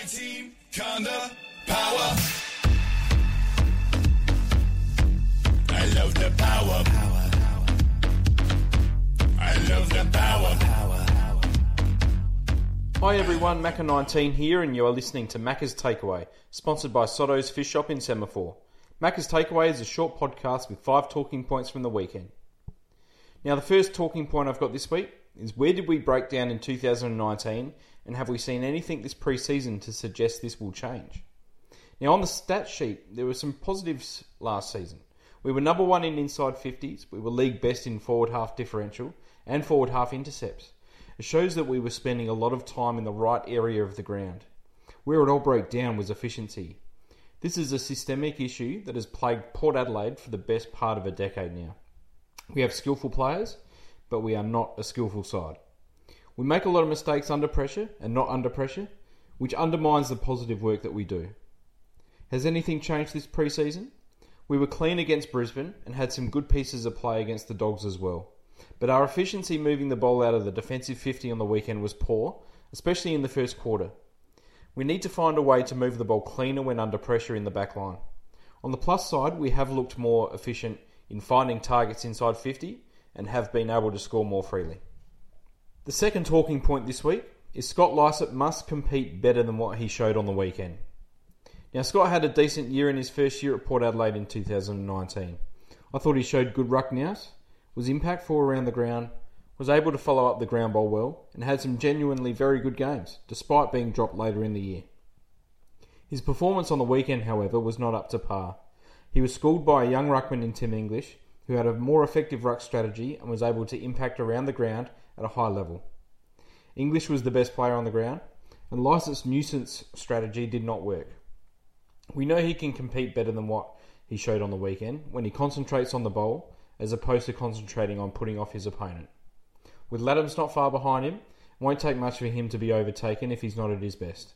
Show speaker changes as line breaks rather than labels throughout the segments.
19, kinda power. I love the power. I love the power.
Hi everyone, Macca19 here, and you are listening to Macca's Takeaway, sponsored by Soto's Fish Shop in Semaphore. Macca's Takeaway is a short podcast with five talking points from the weekend. Now, the first talking point I've got this week is where did we break down in 2019, and have we seen anything this pre season to suggest this will change? Now, on the stat sheet, there were some positives last season. We were number one in inside 50s, we were league best in forward half differential and forward half intercepts. It shows that we were spending a lot of time in the right area of the ground. Where it all broke down was efficiency. This is a systemic issue that has plagued Port Adelaide for the best part of a decade now. We have skillful players, but we are not a skillful side. We make a lot of mistakes under pressure and not under pressure, which undermines the positive work that we do. Has anything changed this pre season? We were clean against Brisbane and had some good pieces of play against the Dogs as well. But our efficiency moving the ball out of the defensive 50 on the weekend was poor, especially in the first quarter. We need to find a way to move the ball cleaner when under pressure in the back line. On the plus side, we have looked more efficient in finding targets inside 50 and have been able to score more freely. The second talking point this week is Scott Lycett must compete better than what he showed on the weekend. Now, Scott had a decent year in his first year at Port Adelaide in 2019. I thought he showed good ruck nous, was impactful around the ground, was able to follow up the ground ball well, and had some genuinely very good games, despite being dropped later in the year. His performance on the weekend, however, was not up to par. He was schooled by a young ruckman in Tim English, who had a more effective ruck strategy and was able to impact around the ground at a high level. English was the best player on the ground, and Lycett's nuisance strategy did not work. We know he can compete better than what he showed on the weekend when he concentrates on the bowl as opposed to concentrating on putting off his opponent. With Ladhams not far behind him, it won't take much for him to be overtaken if he's not at his best.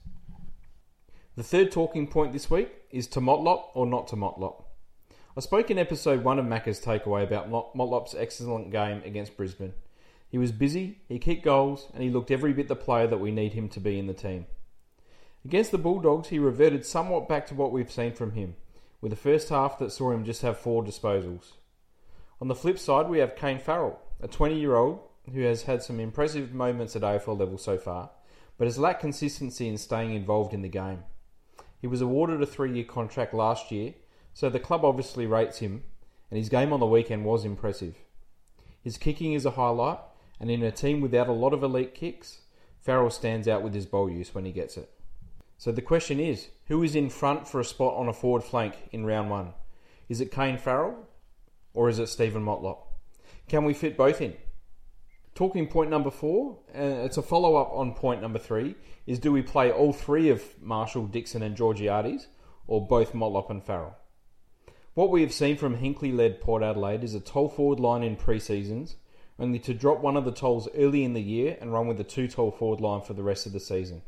The third talking point this week is to Motlop or not to Motlop. I spoke in episode 1 of Macca's takeaway about Motlop's excellent game against Brisbane. He was busy, he kicked goals, and he looked every bit the player that we need him to be in the team. Against the Bulldogs, he reverted somewhat back to what we've seen from him, with a first half that saw him just have four disposals. On the flip side, we have Kane Farrell, a 20 year old who has had some impressive moments at AFL level so far, but has lacked consistency in staying involved in the game. He was awarded a three year contract last year, so the club obviously rates him, and his game on the weekend was impressive. His kicking is a highlight, and in a team without a lot of elite kicks, Farrell stands out with his ball use when he gets it. So the question is, who is in front for a spot on a forward flank in round one? Is it Kane Farrell or is it Steven Motlop? Can we fit both in? Talking point number four, and it's a follow up on point number three, is do we play all three of Marshall, Dixon, and Georgiades, or both Motlop and Farrell? What we have seen from Hinkley led Port Adelaide is a toll forward line in pre seasons, only to drop one of the tolls early in the year and run with a two toll forward line for the rest of the season.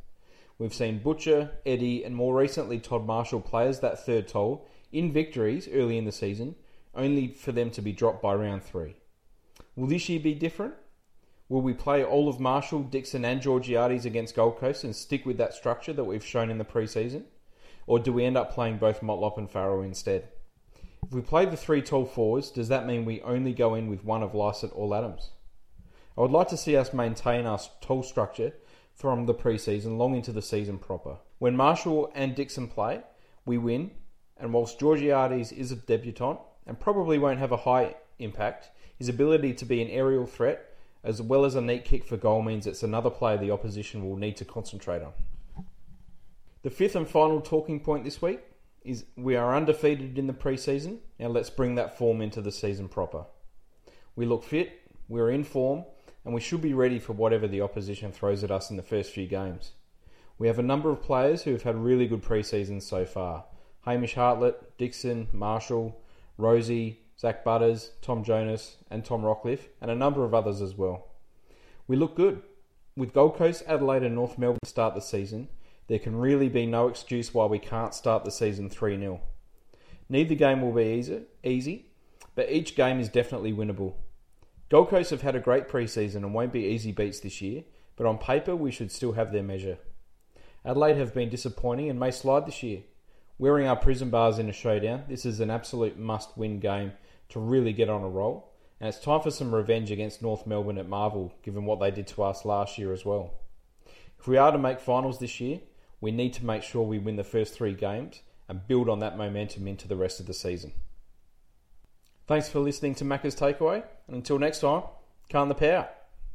We've seen Butcher, Eddie, and more recently Todd Marshall play as that third toll in victories early in the season, only for them to be dropped by round three. Will this year be different? Will we play all of Marshall, Dixon, and Georgiades against Gold Coast and stick with that structure that we've shown in the preseason? Or do we end up playing both Motlop and Farrell instead? If we play the three tall forwards, does that mean we only go in with one of Lycett or Ladhams? I would like to see us maintain our tall structure from the preseason long into the season proper. When Marshall and Dixon play, we win, and whilst Georgiades is a debutant and probably won't have a high impact, his ability to be an aerial threat as well as a neat kick for goal means it's another player the opposition will need to concentrate on. The fifth and final talking point this week is we are undefeated in the preseason. Now let's bring that form into the season proper. We look fit, we're in form, and we should be ready for whatever the opposition throws at us in the first few games. We have a number of players who have had really good pre-seasons so far. Hamish Hartlett, Dixon, Marshall, Rozee, Zach Butters, Tom Jonas, and Tom Rockliff, and a number of others as well. We look good. With Gold Coast, Adelaide, and North Melbourne to start the season, there can really be no excuse why we can't start the season 3 0. Neither game will be easy, easy, but each game is definitely winnable. Gold Coast have had a great preseason and won't be easy beats this year, but on paper we should still have their measure. Adelaide have been disappointing and may slide this year. Wearing our prison bars in a showdown, this is an absolute must win game to really get on a roll, and it's time for some revenge against North Melbourne at Marvel, given what they did to us last year as well. If we are to make finals this year, we need to make sure we win the first three games and build on that momentum into the rest of the season. Thanks for listening to Macca's Takeaway, and until next time, calm the power.